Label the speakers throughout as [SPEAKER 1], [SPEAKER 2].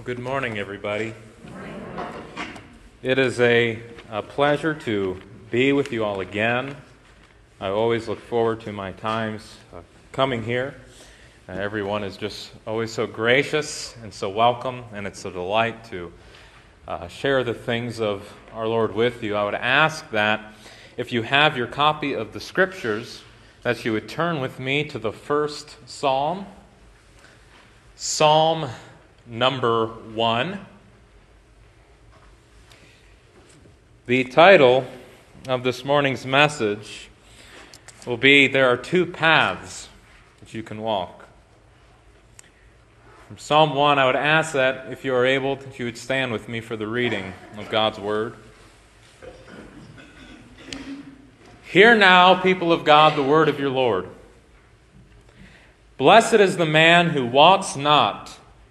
[SPEAKER 1] Well, good morning, everybody. It is a, a, pleasure to be with you all again. I always look forward to my times coming here. Uh, everyone is just always so gracious and so welcome, and it's a delight to uh, share the things of our Lord with you. I would ask that if you have your copy of the Scriptures, that you would turn with me to the first Psalm. Psalm number one. The title of this morning's message will be There Are Two Paths That You Can Walk. From Psalm 1, I would ask that if you are able, that you would stand with me for the reading of God's Word. Hear now, people of God, the word of your Lord. Blessed is the man who walks not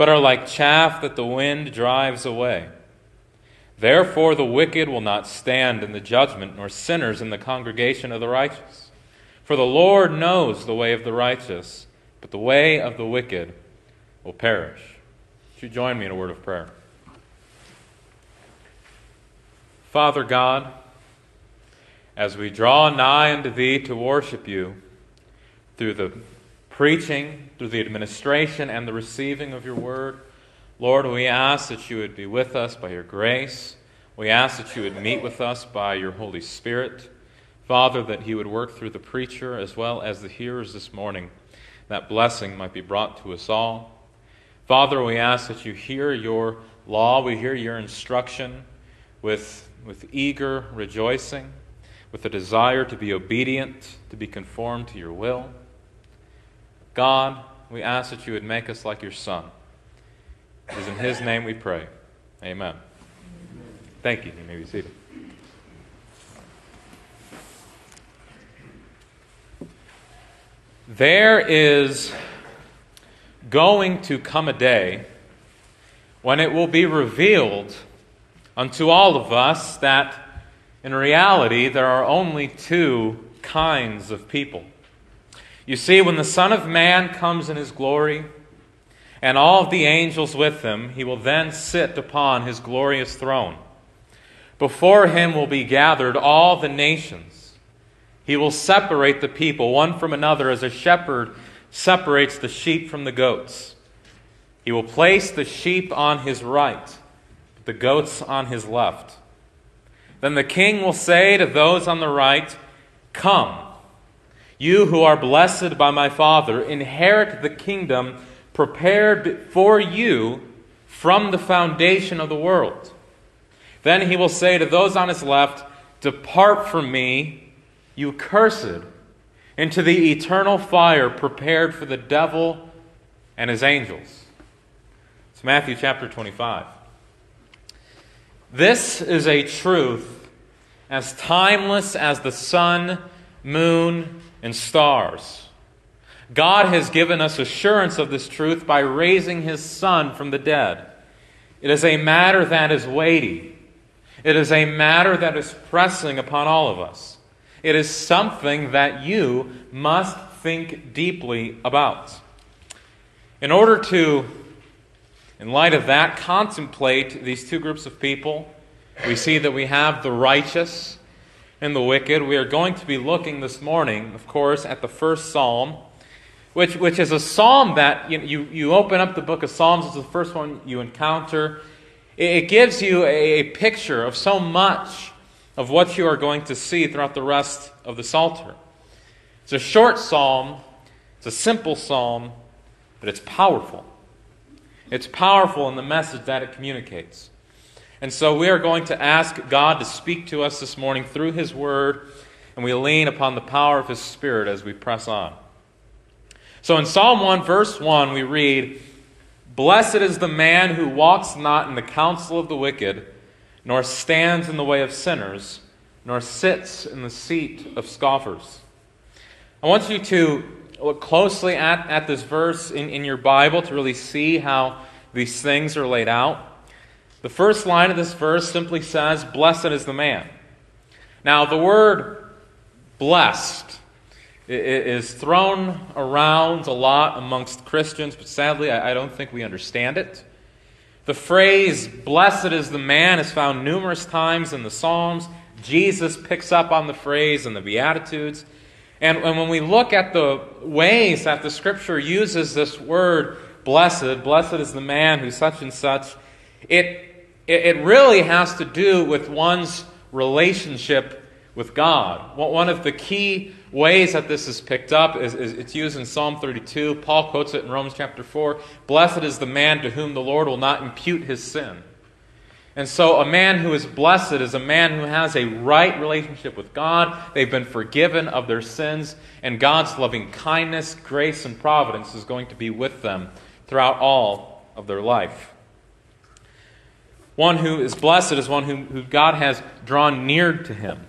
[SPEAKER 1] but are like chaff that the wind drives away. Therefore, the wicked will not stand in the judgment, nor sinners in the congregation of the righteous. For the Lord knows the way of the righteous, but the way of the wicked will perish. Would you join me in a word of prayer? Father God, as we draw nigh unto Thee to worship You through the preaching, through the administration and the receiving of your word. Lord, we ask that you would be with us by your grace. We ask that you would meet with us by your Holy Spirit. Father, that he would work through the preacher as well as the hearers this morning, that blessing might be brought to us all. Father, we ask that you hear your law, we hear your instruction with, with eager rejoicing, with a desire to be obedient, to be conformed to your will. God, we ask that you would make us like your Son. It is in his name we pray. Amen. Thank you. You may be seated. There is going to come a day when it will be revealed unto all of us that in reality there are only two kinds of people. You see, when the Son of Man comes in his glory, and all of the angels with him, he will then sit upon his glorious throne. Before him will be gathered all the nations. He will separate the people one from another as a shepherd separates the sheep from the goats. He will place the sheep on his right, the goats on his left. Then the king will say to those on the right, Come. You who are blessed by my Father, inherit the kingdom prepared for you from the foundation of the world. Then he will say to those on his left, Depart from me, you cursed, into the eternal fire prepared for the devil and his angels. It's Matthew chapter 25. This is a truth as timeless as the sun, moon, and stars. God has given us assurance of this truth by raising his Son from the dead. It is a matter that is weighty. It is a matter that is pressing upon all of us. It is something that you must think deeply about. In order to, in light of that, contemplate these two groups of people, we see that we have the righteous and the wicked. We are going to be looking this morning, of course, at the first psalm, which, which is a psalm that you, you, you open up the book of Psalms, it's the first one you encounter. It, it gives you a, a picture of so much of what you are going to see throughout the rest of the Psalter. It's a short psalm, it's a simple psalm, but it's powerful. It's powerful in the message that it communicates. And so we are going to ask God to speak to us this morning through His Word, and we lean upon the power of His Spirit as we press on. So in Psalm 1, verse 1, we read, Blessed is the man who walks not in the counsel of the wicked, nor stands in the way of sinners, nor sits in the seat of scoffers. I want you to look closely at, at this verse in, in your Bible to really see how these things are laid out. The first line of this verse simply says, Blessed is the man. Now, the word blessed is thrown around a lot amongst Christians, but sadly, I don't think we understand it. The phrase, blessed is the man, is found numerous times in the Psalms. Jesus picks up on the phrase in the Beatitudes. And, when we look at the ways that the Scripture uses this word, blessed, blessed is the man who such and such, it, it, it really has to do with one's relationship with God. One of the key ways that this is picked up is, is, it's used in Psalm 32. Paul quotes it in Romans chapter 4. Blessed is the man to whom the Lord will not impute his sin. And so, a man who is blessed is a man who has a right relationship with God. They've been forgiven of their sins, and God's loving kindness, grace, and providence is going to be with them throughout all of their life. One who is blessed is one who, who God has drawn near to him.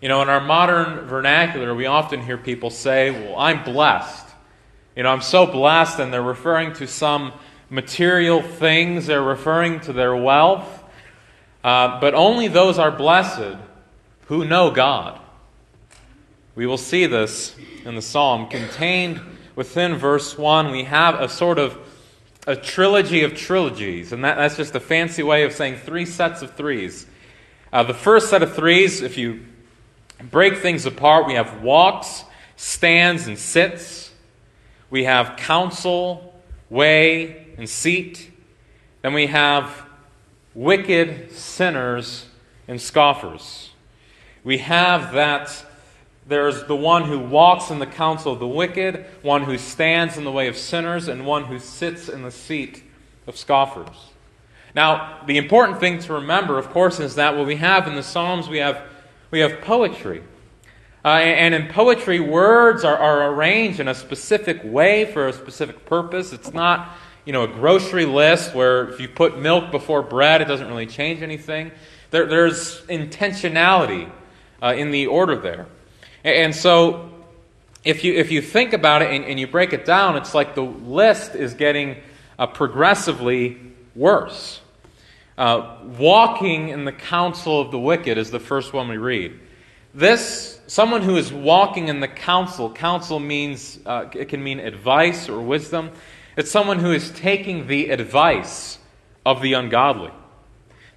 [SPEAKER 1] You know, in our modern vernacular, we often hear people say, Well, I'm blessed. You know, I'm so blessed, and they're referring to some material things, they're referring to their wealth. Uh, but only those are blessed who know God. We will see this in the psalm. Contained within verse 1, we have a sort of a trilogy of trilogies, and that, that's just a fancy way of saying three sets of threes. Uh, the first set of threes, if you break things apart, we have walks, stands, and sits. We have counsel, way, and seat. Then we have wicked sinners and scoffers. We have that there's the one who walks in the counsel of the wicked, one who stands in the way of sinners, and one who sits in the seat of scoffers. Now, the important thing to remember, of course, is that what we have in the Psalms, we have we have poetry. Uh, and in poetry, words are, are arranged in a specific way for a specific purpose. It's not, you know, a grocery list where if you put milk before bread, it doesn't really change anything. There, there's intentionality uh, in the order there. And so, if you, if you think about it and, and you break it down, it's like the list is getting uh, progressively worse. Uh, walking in the counsel of the wicked is the first one we read. This, someone who is walking in the counsel, counsel means, uh, it can mean advice or wisdom. It's someone who is taking the advice of the ungodly.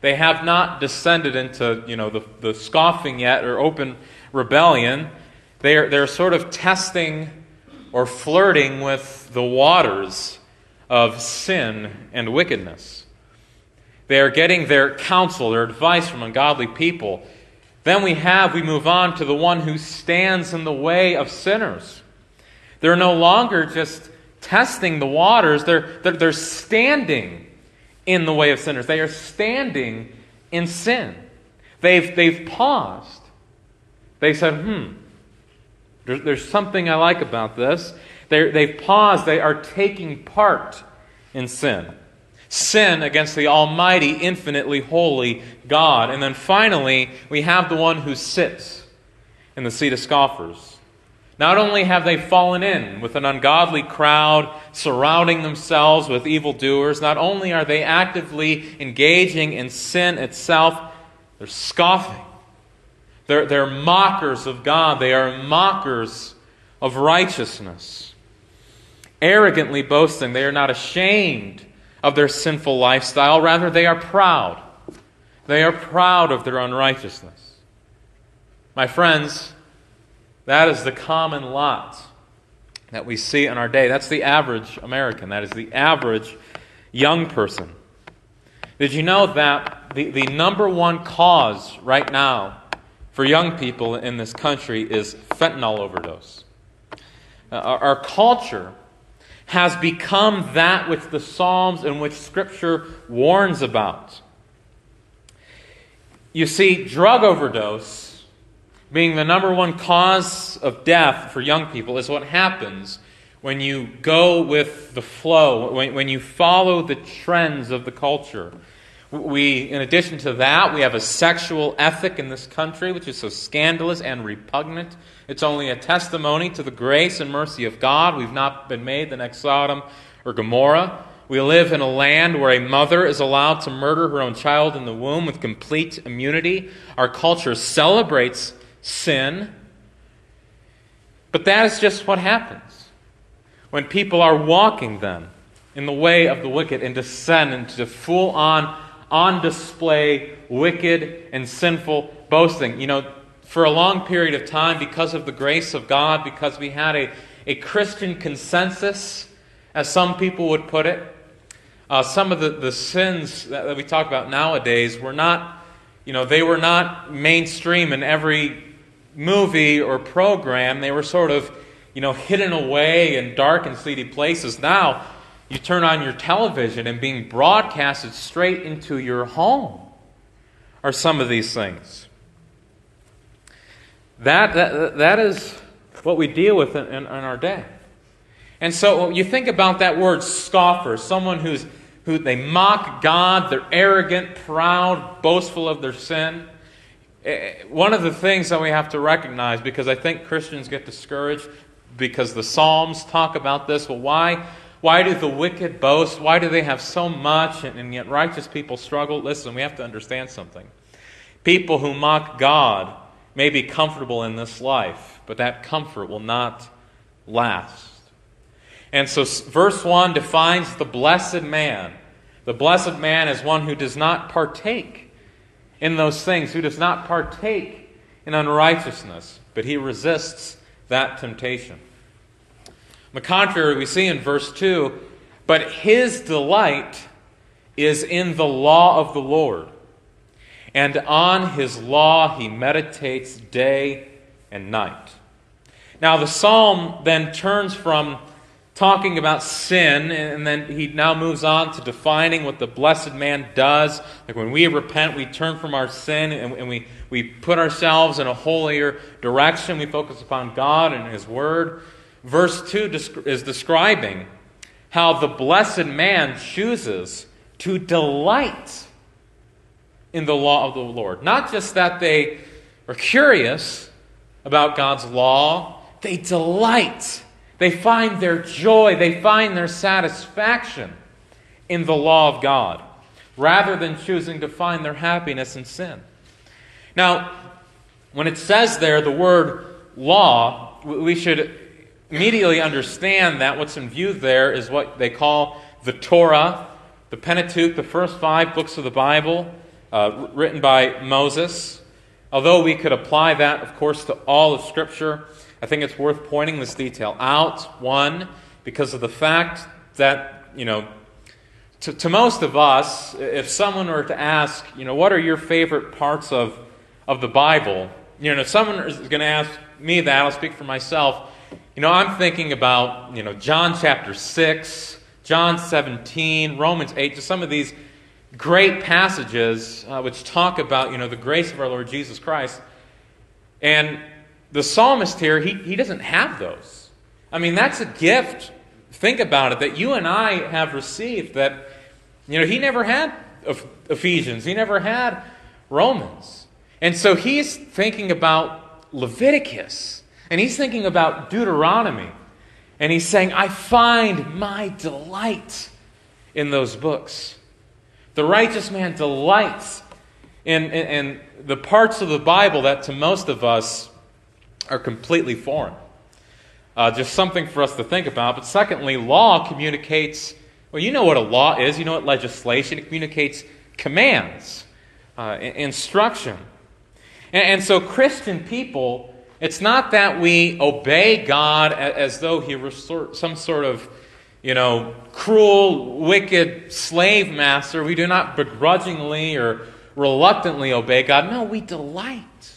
[SPEAKER 1] They have not descended into, you know, the, the scoffing yet or open rebellion. They are, they're sort of testing or flirting with the waters of sin and wickedness. They are getting their counsel, their advice from ungodly people. Then we have, we move on to the one who stands in the way of sinners. They're no longer just testing the waters, they're, they're, they're standing in the way of sinners. They are standing in sin. They've, they've paused. They said, hmm, there's, there's something I like about this. they they've paused. They are taking part in sin sin against the Almighty, infinitely holy God. And then finally, we have the one who sits in the seat of scoffers. Not only have they fallen in with an ungodly crowd surrounding themselves with evildoers, not only are they actively engaging in sin itself, they're scoffing. They're, they're mockers of God. They are mockers of righteousness. Arrogantly boasting, they are not ashamed of their sinful lifestyle. Rather, they are proud. They are proud of their unrighteousness. My friends, that is the common lot that we see in our day. That's the average American. That is the average young person. Did you know that the, the number one cause right now for young people in this country is fentanyl overdose? Uh, our, culture has become that which the Psalms and which Scripture warns about. You see, drug overdose, being the number one cause of death for young people, is what happens when you go with the flow, when, when you follow the trends of the culture. We, in addition to that, we have a sexual ethic in this country which is so scandalous and repugnant. It's only a testimony to the grace and mercy of God. We've not been made the next Sodom or Gomorrah. We live in a land where a mother is allowed to murder her own child in the womb with complete immunity. Our culture celebrates sin, but that is just what happens when people are walking then in the way of the wicked and descend into full on, on display, wicked and sinful boasting. You know, for a long period of time, because of the grace of God, because we had a, a Christian consensus, as some people would put it, uh, some of the, the sins that, that we talk about nowadays were not, you know, they were not mainstream in every movie or program. They were sort of, you know, hidden away in dark and seedy places. Now, you turn on your television and being broadcasted straight into your home are some of these things. That, that, that is what we deal with in, in, in our day. And so you think about that word scoffer, someone who's who they mock God, they're arrogant, proud, boastful of their sin. Eh, one of the things that we have to recognize, because I think Christians get discouraged because the Psalms talk about this. Well, why, why do the wicked boast? Why do they have so much and, and yet righteous people struggle? Listen, we have to understand something. People who mock God may be comfortable in this life, but that comfort will not last. And so, verse 1 defines the blessed man. The blessed man is one who does not partake in those things, who does not partake in unrighteousness, but he resists that temptation. The contrary, we see in verse 2 but his delight is in the law of the Lord, and on his law he meditates day and night. Now, the psalm then turns from talking about sin, and then he now moves on to defining what the blessed man does. Like when we repent, we turn from our sin and, and we, we put ourselves in a holier direction. We focus upon God and His Word. Verse 2 is describing how the blessed man chooses to delight in the law of the Lord. Not just that they are curious about God's law, they delight they find their joy, they find their satisfaction in the law of God, rather than choosing to find their happiness in sin. Now, when it says there the word law, we should immediately understand that what's in view there is what they call the Torah, the Pentateuch, the first five books of the Bible, uh, written by Moses. Although we could apply that, of course, to all of Scripture, I think it's worth pointing this detail out. One, because of the fact that, you know, to, to most of us, if someone were to ask, you know, what are your favorite parts of, of the Bible? You know, if someone is going to ask me that, I'll speak for myself. You know, I'm thinking about, you know, John chapter 6, John 17, Romans 8, just some of these great passages uh, which talk about, you know, the grace of our Lord Jesus Christ. And the psalmist here, he, he doesn't have those. I mean, that's a gift. Think about it that you and I have received that, you know, he never had Ephesians, he never had Romans. And so he's thinking about Leviticus, and he's thinking about Deuteronomy. And he's saying, I find my delight in those books. The righteous man delights in, in, in the parts of the Bible that to most of us are completely foreign. Uh, just something for us to think about. But secondly, law communicates, well, you know what a law is, you know what legislation, it communicates commands, uh, instruction. And, and, so, Christian people, it's not that we obey God as, though He were some sort of, you know, cruel, wicked slave master. We do not begrudgingly or reluctantly obey God. No, we delight.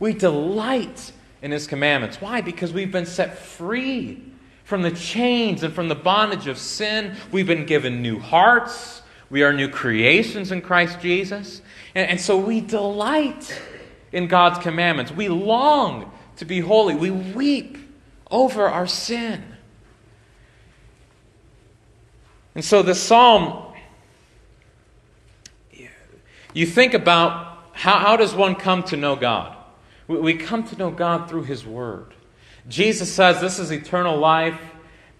[SPEAKER 1] We delight in His commandments. Why? Because we've been set free from the chains and from the bondage of sin. We've been given new hearts. We are new creations in Christ Jesus. And, and so we delight in God's commandments. We long to be holy. We weep over our sin. And so the psalm, you think about how, how does one come to know God? We, we come to know God through His Word. Jesus says this is eternal life,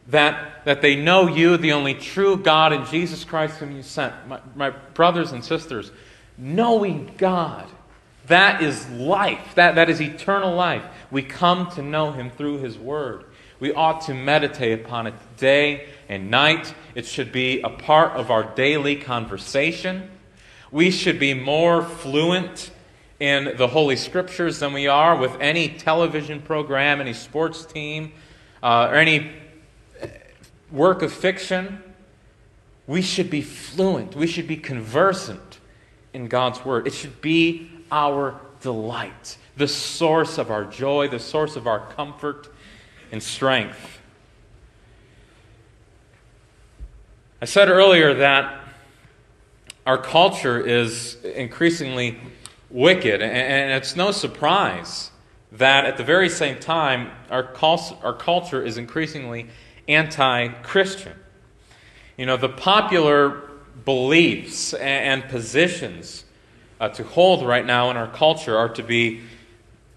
[SPEAKER 1] that, that they know you, the only true God, and Jesus Christ whom you sent. My, my brothers and sisters, knowing God, that is life. That, that is eternal life. We come to know Him through His Word. We ought to meditate upon it day and night. It should be a part of our daily conversation. We should be more fluent in the Holy Scriptures than we are with any television program, any sports team, uh, or any work of fiction. We should be fluent. We should be conversant in God's Word. It should be our delight, the source of our joy, the source of our comfort and strength. I said earlier that our culture is increasingly wicked, and it's no surprise that at the very same time, our, our culture is increasingly anti Christian. You know, the popular beliefs and positions uh, to hold right now in our culture are to be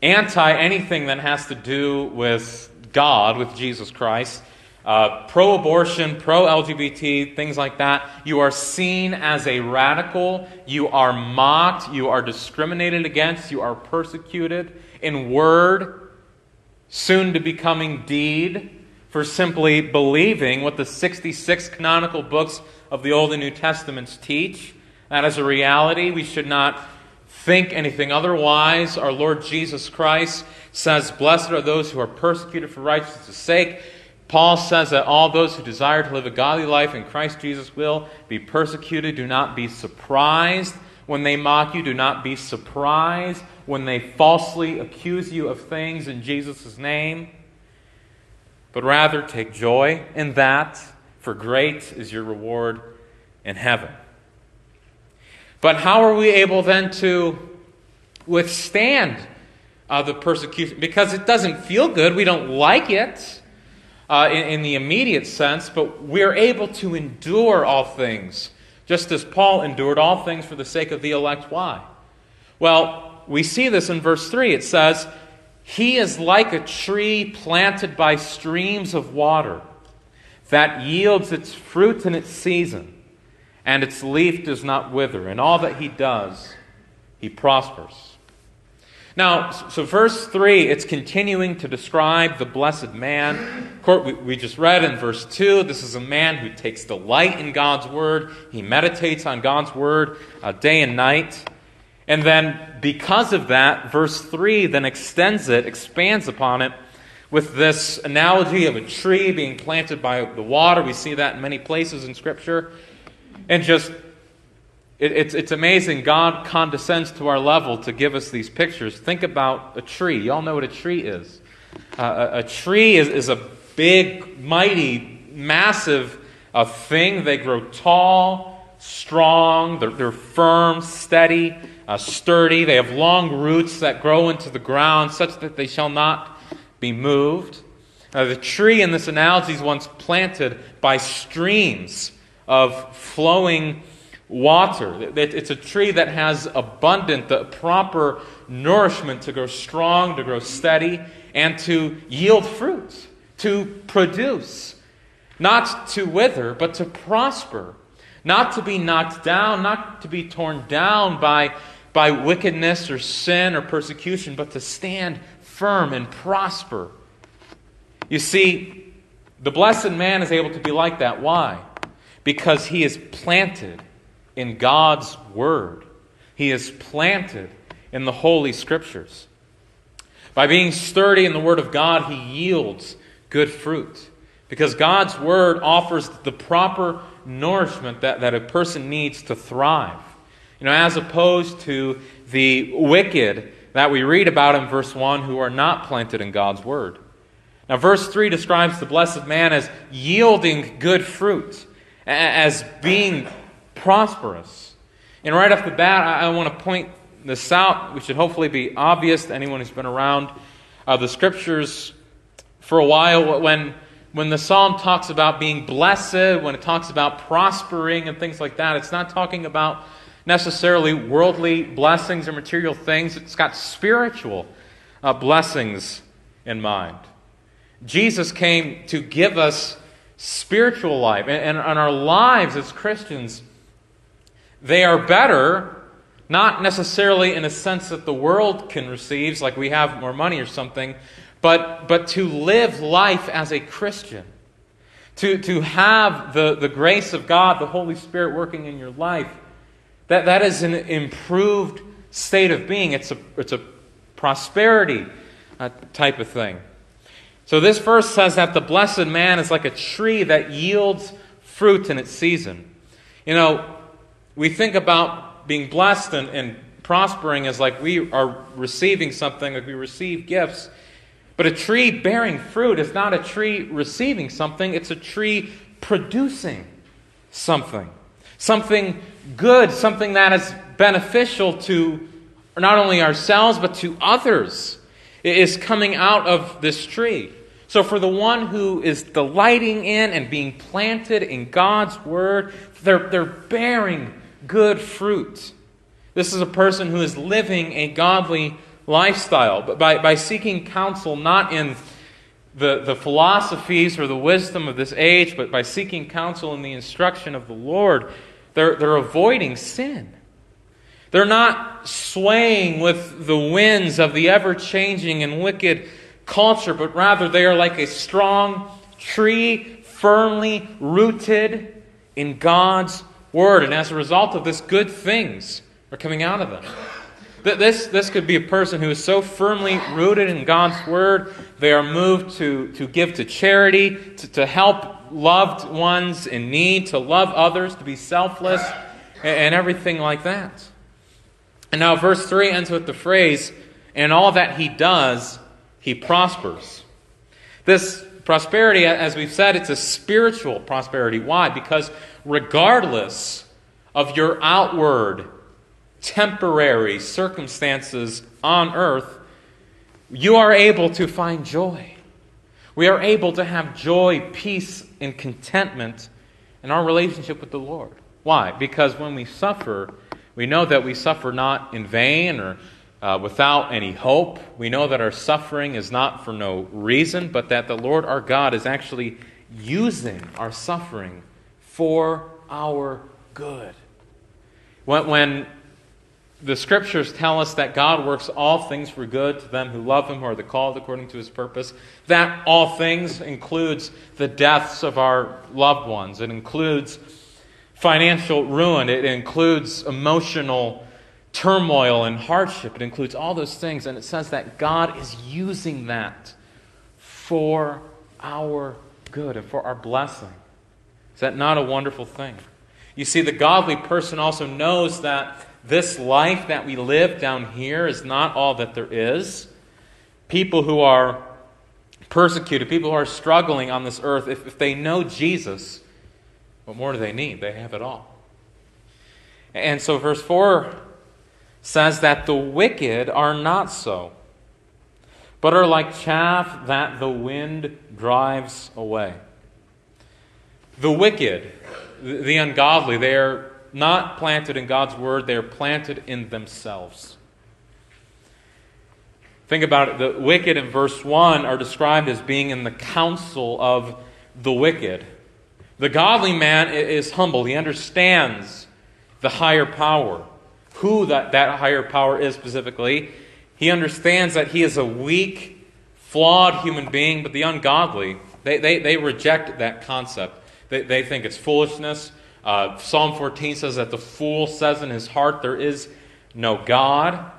[SPEAKER 1] anti anything that has to do with God, with Jesus Christ, uh, pro abortion, pro LGBT, things like that. You are seen as a radical. You are mocked. You are discriminated against. You are persecuted in word, soon to becoming deed, for simply believing what the 66 canonical books of the Old and New Testaments teach. That is a reality. We should not think anything otherwise. Our Lord Jesus Christ says, Blessed are those who are persecuted for righteousness' sake. Paul says that all those who desire to live a godly life in Christ Jesus will be persecuted. Do not be surprised when they mock you. Do not be surprised when they falsely accuse you of things in Jesus' name. But rather take joy in that, for great is your reward in heaven. But how are we able then to withstand uh, the persecution? Because it doesn't feel good. We don't like it uh, in, in the immediate sense, but we're able to endure all things, just as Paul endured all things for the sake of the elect. Why? Well, we see this in verse 3. It says, He is like a tree planted by streams of water that yields its fruit in its season and its leaf does not wither. In all that he does, he prospers. Now, so verse 3, it's continuing to describe the blessed man. We just read in verse 2 this is a man who takes delight in God's word. He meditates on God's word uh, day and night. And then, because of that, verse 3 then extends it, expands upon it with this analogy of a tree being planted by the water. We see that in many places in Scripture. And just, it, it's, it's amazing. God condescends to our level to give us these pictures. Think about a tree. You all know what a tree is. Uh, a, a, tree is, is a big, mighty, massive uh, thing. They grow tall, strong, they're, they're firm, steady, uh, sturdy. They have long roots that grow into the ground such that they shall not be moved. Uh, the tree in this analogy is once planted by streams of flowing water. It's a tree that has abundant, the proper nourishment to grow strong, to grow steady, and to yield fruit, to produce. Not to wither, but to prosper. Not to be knocked down, not to be torn down by, by wickedness or sin or persecution, but to stand firm and prosper. You see, the blessed man is able to be like that. Why? Because he is planted in God's Word. He is planted in the Holy Scriptures. By being sturdy in the Word of God, he yields good fruit. Because God's Word offers the proper nourishment that, that a person needs to thrive. You know, as opposed to the wicked that we read about in verse 1 who are not planted in God's Word. Now, verse 3 describes the blessed man as yielding good fruit as being prosperous. And right off the bat, I, want to point this out, which should hopefully be obvious to anyone who's been around uh, the scriptures for a while. When, when the psalm talks about being blessed, when it talks about prospering and things like that, it's not talking about necessarily worldly blessings or material things. It's got spiritual uh, blessings in mind. Jesus came to give us spiritual life, and, and, our lives as Christians, they are better. Not necessarily in a sense that the world can receive, like we have more money or something, but, but to live life as a Christian, to, to have the, the grace of God, the Holy Spirit working in your life, that, that is an improved state of being. It's a, it's a prosperity uh, type of thing. So this verse says that the blessed man is like a tree that yields fruit in its season. You know, we think about being blessed and, and prospering as like we are receiving something, like we receive gifts. But a tree bearing fruit is not a tree receiving something, it's a tree producing something. Something good, something that is beneficial to not only ourselves, but to others, is coming out of this tree. So, for the one who is delighting in and being planted in God's Word, they're, they're bearing good fruit. This is a person who is living a godly lifestyle, but by, by seeking counsel not in the, the philosophies or the wisdom of this age, but by seeking counsel in the instruction of the Lord, they're, they're avoiding sin. They're not swaying with the winds of the ever changing and wicked culture, but rather they are like a strong tree firmly rooted in God's Word. And as a result of this, good things are coming out of them. This, this could be a person who is so firmly rooted in God's Word, they are moved to, to give to charity, to, to help loved ones in need, to love others, to be selfless, and, and everything like that. And now, verse 3 ends with the phrase, and all that he does, he prospers. This prosperity, as we've said, it's a spiritual prosperity. Why? Because regardless of your outward temporary circumstances on earth, you are able to find joy. We are able to have joy, peace, and contentment in our relationship with the Lord. Why? Because when we suffer, we know that we suffer not in vain or uh, without any hope. We know that our suffering is not for no reason, but that the Lord our God is actually using our suffering for our good. When, when the scriptures tell us that God works all things for good to them who love him, who are the called according to his purpose. That all things includes the deaths of our loved ones. It includes financial ruin. It includes emotional turmoil and hardship. It includes all those things. And it says that God is using that for our good and for our blessing. Is that not a wonderful thing? You see, the godly person also knows that this life that we live down here is not all that there is. People who are persecuted, people who are struggling on this earth, if, if they know Jesus, what more do they need? They have it all. And so, verse 4 says that the wicked are not so, but are like chaff that the wind drives away. The wicked, the ungodly, they are not planted in God's word, they are planted in themselves. Think about it. The wicked in verse 1 are described as being in the counsel of the wicked. The godly man is humble, he understands the higher power, who that, that higher power is specifically. He understands that he is a weak, flawed human being, but the ungodly, they, they, they reject that concept. They, they think it's foolishness. Uh, Psalm 14 says that the fool says in his heart, There is no God.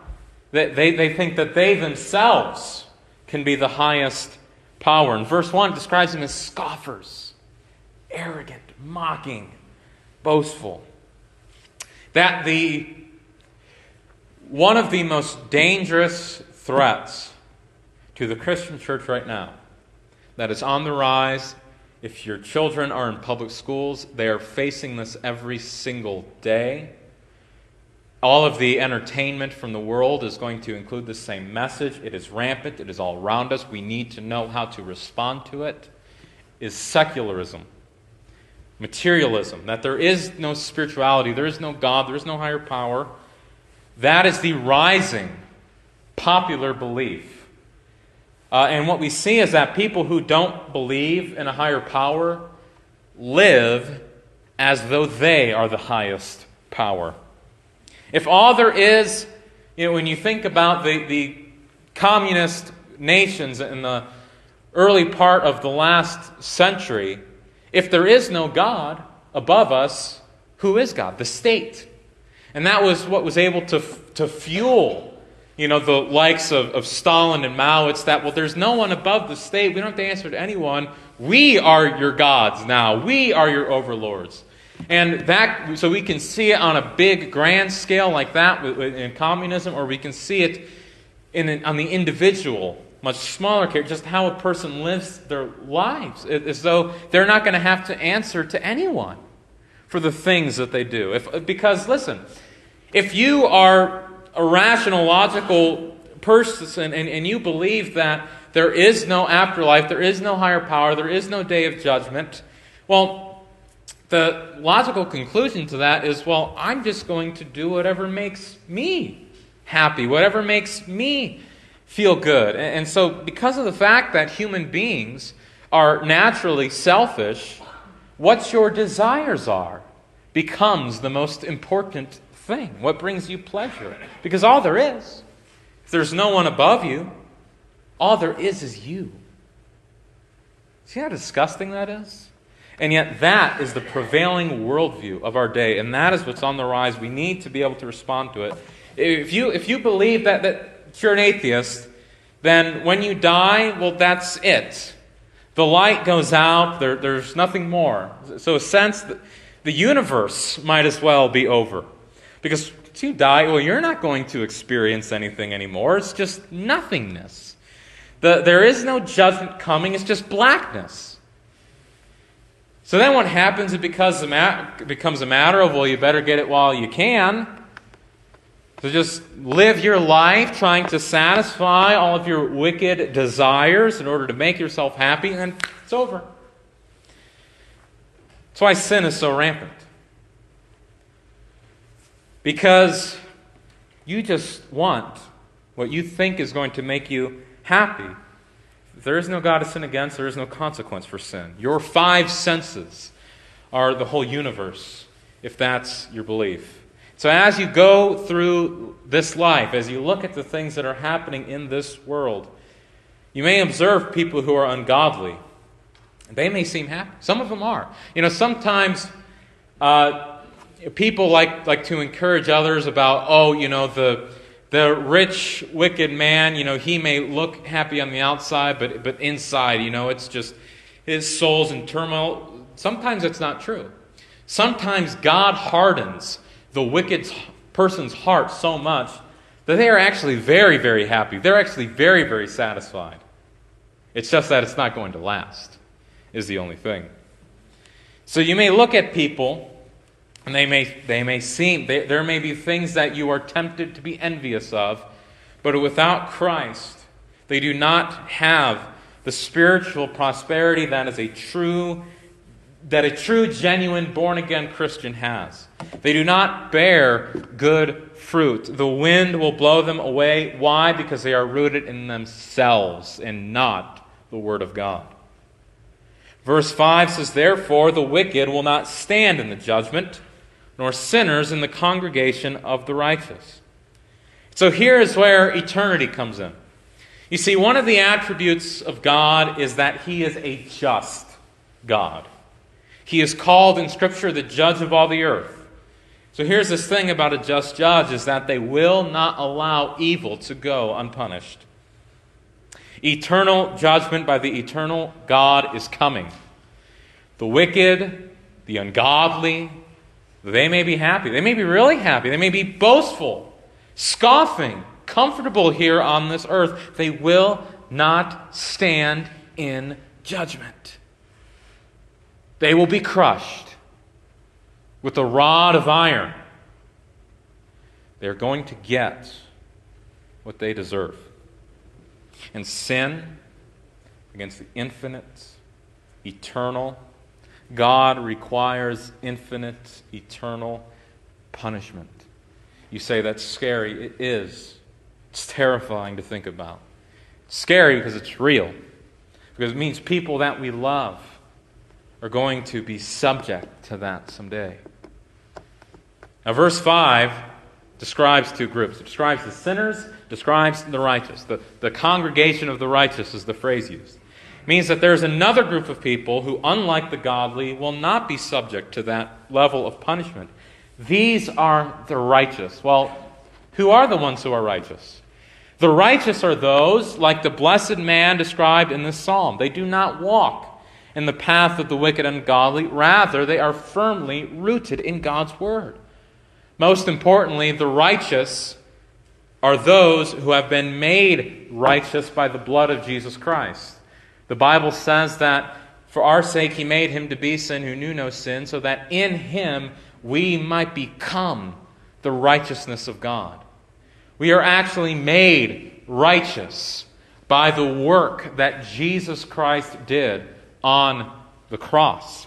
[SPEAKER 1] They, they, they think that they themselves can be the highest power. And verse 1 describes them as scoffers, arrogant, mocking, boastful. That the one of the most dangerous threats to the Christian church right now that is on the rise if your children are in public schools, they are facing this every single day. All of the entertainment from the world is going to include the same message. It is rampant, it is all around us. We need to know how to respond to it. is secularism, materialism, that there is no spirituality, there is no God, there is no higher power. That is the rising popular belief. Uh, and what we see is that people who don't believe in a higher power live as though they are the highest power. If all there is, you know, when you think about the, the communist nations in the early part of the last century, if there is no God above us, who is God? The state. And that was what was able to, to fuel you know, the likes of, of Stalin and Mao. It's that, well, there's no one above the state. We don't have to answer to anyone. We are your gods now. We are your overlords. And that, so we can see it on a big, grand scale like that in communism, or we can see it in an, on the individual, much smaller care, just how a person lives their lives, as though they're not going to have to answer to anyone for the things that they do. If, because, listen, if you are a rational, logical person and, and you believe that there is no afterlife, there is no higher power, there is no day of judgment, well, the logical conclusion to that is well, I'm just going to do whatever makes me happy, whatever makes me feel good. And so, because of the fact that human beings are naturally selfish, what your desires are becomes the most important thing. What brings you pleasure? Because all there is, if there's no one above you, all there is is you. See how disgusting that is? And yet, that is the prevailing worldview of our day, and that is what's on the rise. We need to be able to respond to it. If you, if you believe that, that you're an atheist, then when you die, well, that's it. The light goes out, there, there's nothing more. So, a sense that the universe might as well be over. Because once you die, well, you're not going to experience anything anymore. It's just nothingness. The, there is no judgment coming, it's just blackness. So then what happens? It becomes a, mat- becomes a matter of, well, you better get it while you can. So just live your life trying to satisfy all of your wicked desires in order to make yourself happy, and it's over. That's why sin is so rampant. Because you just want what you think is going to make you happy. There is no God to sin against, there is no consequence for sin. Your five senses are the whole universe, if that's your belief. So, as you go through this life, as you look at the things that are happening in this world, you may observe people who are ungodly. They may seem happy. Some of them are. You know, sometimes uh, people like, like to encourage others about, oh, you know, the the rich, wicked man, you know, he may look happy on the outside, but, but inside, you know, it's just his soul's in turmoil. Sometimes it's not true. Sometimes God hardens the wicked person's heart so much that they are actually very, very happy. They're actually very, very satisfied. It's just that it's not going to last, is the only thing. So you may look at people and they may, they may seem, they, there may be things that you are tempted to be envious of, but without Christ, they do not have the spiritual prosperity that is a true, that a true, genuine, born again Christian has. They do not bear good fruit. The wind will blow them away. Why? Because they are rooted in themselves and not the Word of God. Verse 5 says, Therefore, the wicked will not stand in the judgment nor sinners in the congregation of the righteous. So here is where eternity comes in. You see, one of the attributes of God is that He is a just God. He is called in Scripture the judge of all the earth. So here's this thing about a just judge is that they will not allow evil to go unpunished. Eternal judgment by the eternal God is coming. The wicked, the ungodly, they may be happy. They may be really happy. They may be boastful, scoffing, comfortable here on this earth. They will not stand in judgment. They will be crushed with a rod of iron. They're going to get what they deserve. And sin against the infinite, eternal. God requires infinite, eternal punishment. You say that's scary. It is. It's terrifying to think about. It's scary because it's real, because it means people that we love are going to be subject to that someday. Now, verse 5 describes two groups it describes the sinners, describes the righteous. The, the congregation of the righteous is the phrase used. It means that there's another group of people who, unlike the godly, will not be subject to that level of punishment. These are the righteous. Well, who are the ones who are righteous? The righteous are those, like the blessed man described in this psalm. They do not walk in the path of the wicked and godly. Rather, they are firmly rooted in God's word. Most importantly, the righteous are those who have been made righteous by the blood of Jesus Christ. The Bible says that for our sake he made him to be sin who knew no sin, so that in him we might become the righteousness of God. We are actually made righteous by the work that Jesus Christ did on the cross.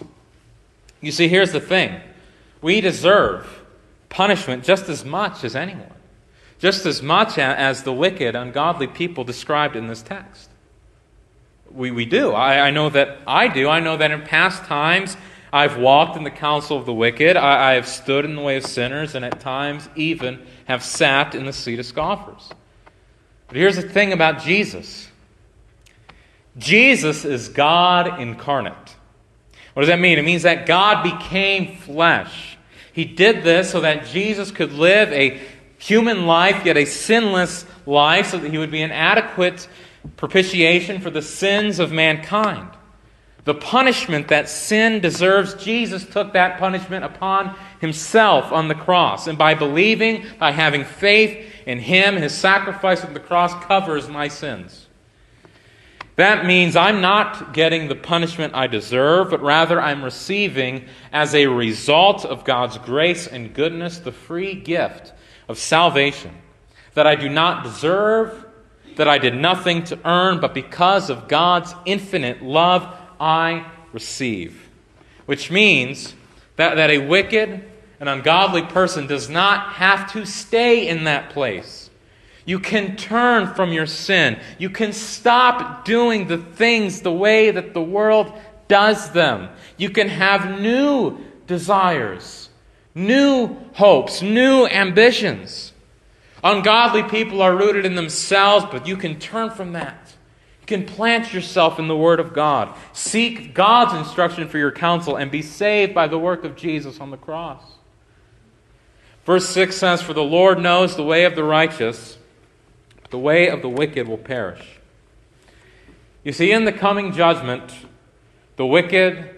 [SPEAKER 1] You see, here's the thing we deserve punishment just as much as anyone, just as much as the wicked, ungodly people described in this text. We, we do. I, I know that I do. I know that in past times, I've walked in the counsel of the wicked. I, I, have stood in the way of sinners, and at times even have sat in the seat of scoffers. But here's the thing about Jesus Jesus is God incarnate. What does that mean? It means that God became flesh. He did this so that Jesus could live a human life, yet a sinless life, so that he would be an adequate propitiation for the sins of mankind. The punishment that sin deserves, Jesus took that punishment upon himself on the cross. And by believing, by having faith in him, his sacrifice on the cross covers my sins. That means I'm not getting the punishment I deserve, but rather I'm receiving, as a result of God's grace and goodness, the free gift of salvation that I do not deserve, that I did nothing to earn, but because of God's infinite love, I receive. Which means that, that a wicked and ungodly person does not have to stay in that place. You can turn from your sin. You can stop doing the things the way that the world does them. You can have new desires, new hopes, new ambitions. Ungodly people are rooted in themselves, but you can turn from that. You can plant yourself in the Word of God. Seek God's instruction for your counsel and be saved by the work of Jesus on the cross. Verse 6 says, For the Lord knows the way of the righteous the way of the wicked will perish. You see, in the coming judgment, the wicked,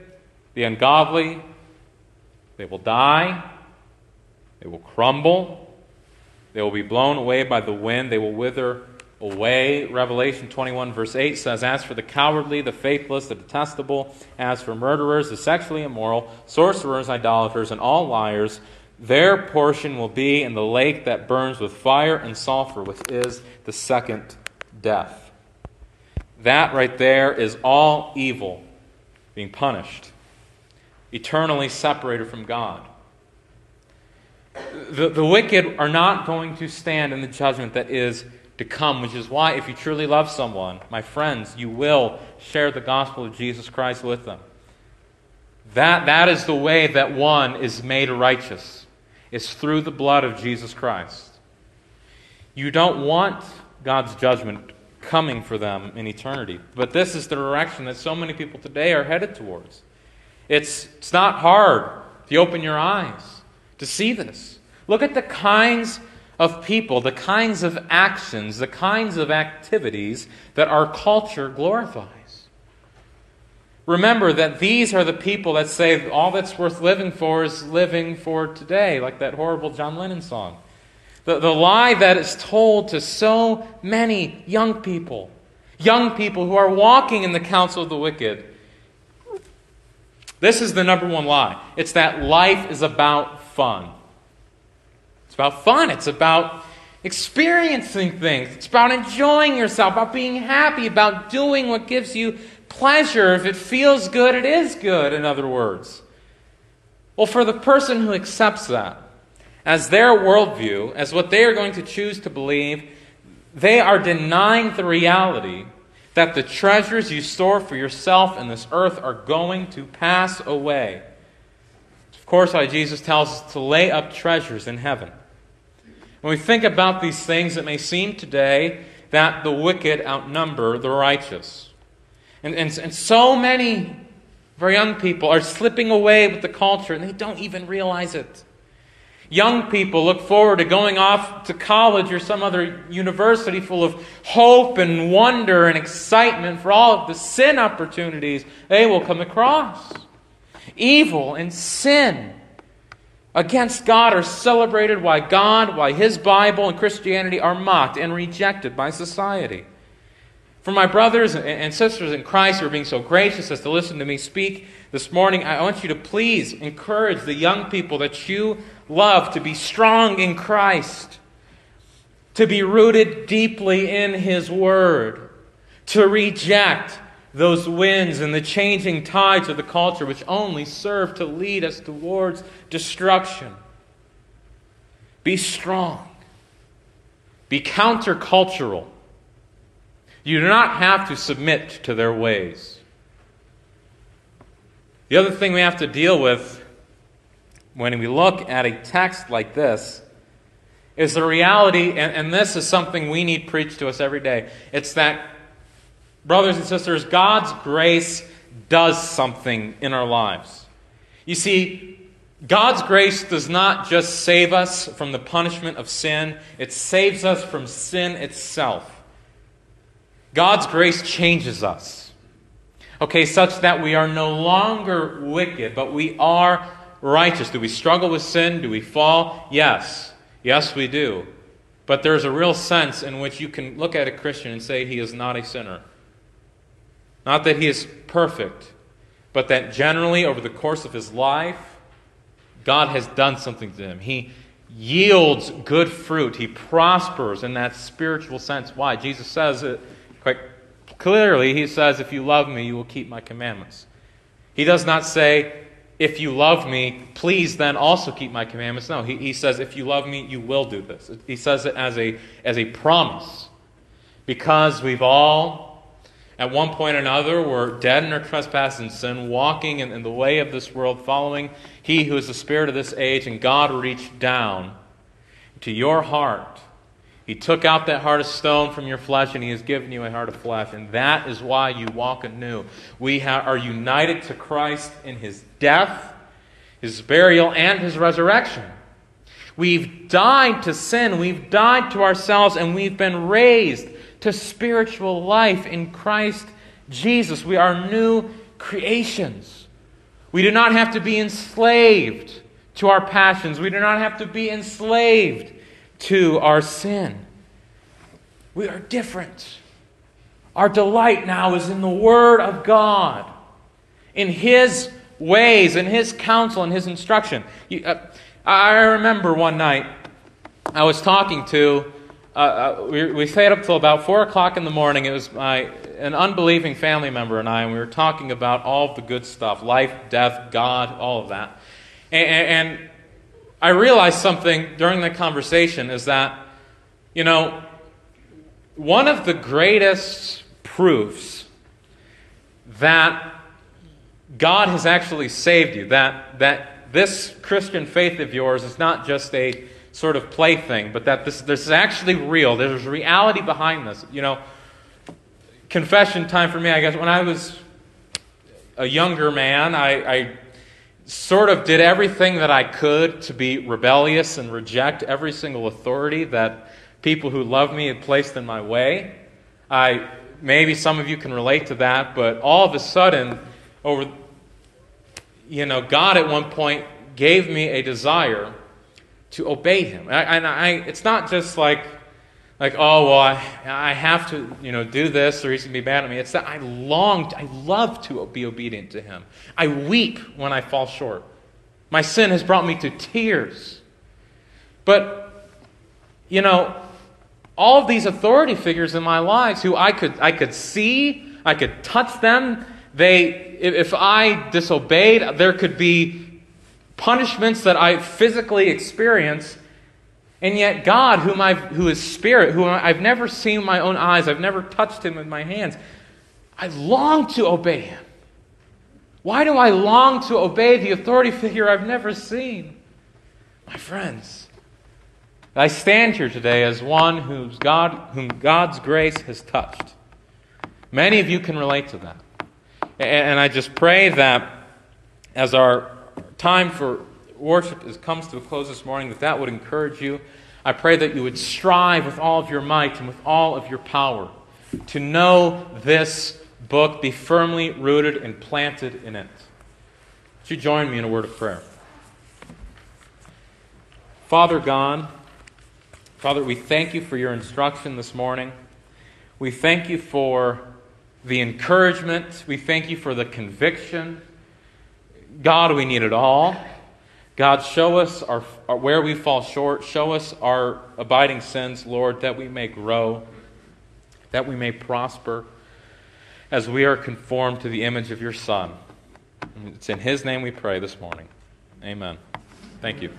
[SPEAKER 1] the ungodly, they will die, they will crumble, they will be blown away by the wind, they will wither away. Revelation 21, verse 8 says, As for the cowardly, the faithless, the detestable, as for murderers, the sexually immoral, sorcerers, idolaters, and all liars, their portion will be in the lake that burns with fire and sulfur, which is the second death. That right there is all evil being punished, eternally separated from God. The, the wicked are not going to stand in the judgment that is to come, which is why, if you truly love someone, my friends, you will share the gospel of Jesus Christ with them. That, that is the way that one is made righteous is through the blood of Jesus Christ. You don't want God's judgment coming for them in eternity. But this is the direction that so many people today are headed towards. It's, it's not hard you open your eyes to see this. Look at the kinds of people, the kinds of actions, the kinds of activities that our culture glorifies. Remember that these are the people that say all that's worth living for is living for today, like that horrible John Lennon song. The, the lie that is told to so many young people, young people who are walking in the counsel of the wicked. This is the number one lie. It's that life is about fun. It's about fun. It's about experiencing things. It's about enjoying yourself, about being happy, about doing what gives you pleasure. If it feels good, it is good, in other words. Well, for the person who accepts that as their worldview, as what they are going to choose to believe, they are denying the reality that the treasures you store for yourself in this earth are going to pass away. Of course, why Jesus tells us to lay up treasures in heaven. When we think about these things, it may seem today that the wicked outnumber the righteous. And, and, and so many our young people are slipping away with the culture, and they don't even realize it. Young people look forward to going off to college or some other university full of hope and wonder and excitement for all of the sin opportunities they will come across. Evil and sin against God are celebrated why God, why His Bible and Christianity are mocked and rejected by society. For my brothers and sisters in Christ who are being so gracious as to listen to me speak this morning, I want you to please encourage the young people that you love to be strong in Christ, to be rooted deeply in His Word, to reject those winds and the changing tides of the culture which only serve to lead us towards destruction. Be strong. Be countercultural. You do not have to submit to their ways. The other thing we have to deal with when we look at a text like this is the reality, and, and this is something we need preached to us every day. It's that, brothers and sisters, God's grace does something in our lives. You see, God's grace does not just save us from the punishment of sin, it saves us from sin itself. God's grace changes us. Okay, such that we are no longer wicked, but we are righteous. Do we struggle with sin? Do we fall? Yes. Yes, we do. But there's a real sense in which you can look at a Christian and say he is not a sinner. Not that he is perfect, but that generally over the course of his life, God has done something to him. He yields good fruit. He prospers in that spiritual sense. Why? Jesus says it quite clearly. He says, If you love me, you will keep my commandments. He does not say, if you love me, please then also keep my commandments. No, he, he says, if you love me, you will do this. He says it as a, as a promise. Because we've all, at one point or another, were dead in our trespass and sin, walking in, in the way of this world, following he who is the spirit of this age, and God reached down to your heart he took out that heart of stone from your flesh and He has given you a heart of flesh. And that is why you walk anew. We are united to Christ in His death, His burial, and His resurrection. We've died to sin, we've died to ourselves, and we've been raised to spiritual life in Christ Jesus. We are new creations. We do not have to be enslaved to our passions, we do not have to be enslaved to our sin. We are different. Our delight now is in the Word of God, in His ways, in His counsel, and His instruction. You, uh, I remember one night I was talking to, uh, uh, we, we stayed up till about 4 o'clock in the morning. It was my, an unbelieving family member and I, and we were talking about all the good stuff life, death, God, all of that. And, and I realized something during that conversation is that, you know, one of the greatest proofs that God has actually saved you, that, that this Christian faith of yours is not just a sort of plaything, but that this, this is actually real. There's reality behind this. You know, confession time for me, I guess, when I was a younger man, I, I sort of did everything that I could to be rebellious and reject every single authority that people who love me had placed in my way. I maybe some of you can relate to that, but all of a sudden, over you know, God at one point gave me a desire to obey Him. And I, I, it's not just like like, oh, well, I, I have to, you know, do this or he's going to be mad at me. It's that I long, I love to be obedient to him. I weep when I fall short. My sin has brought me to tears. But, you know, all of these authority figures in my lives who I could, I could see I could touch them. They, if I disobeyed, there could be punishments that I physically experience. And yet, God, whom I've, who is spirit, who I've never seen with my own eyes, I've never touched him with my hands, I long to obey him. Why do I long to obey the authority figure I've never seen? My friends, I stand here today as one whose God, whom God's grace has touched. Many of you can relate to that. And I just pray that as our time for worship is, comes to a close this morning, that that would encourage you. I pray that you would strive with all of your might and with all of your power to know this book, be firmly rooted and planted in it. Would you join me in a word of prayer? Father God, Father, we thank you for your instruction this morning. We thank you for the encouragement. We thank you for the conviction. God, we need it all. God, show us our, our, where we fall short. Show us our abiding sins, Lord, that we may grow, that we may prosper as we are conformed to the image of your Son. It's in His name we pray this morning. Amen. Thank you.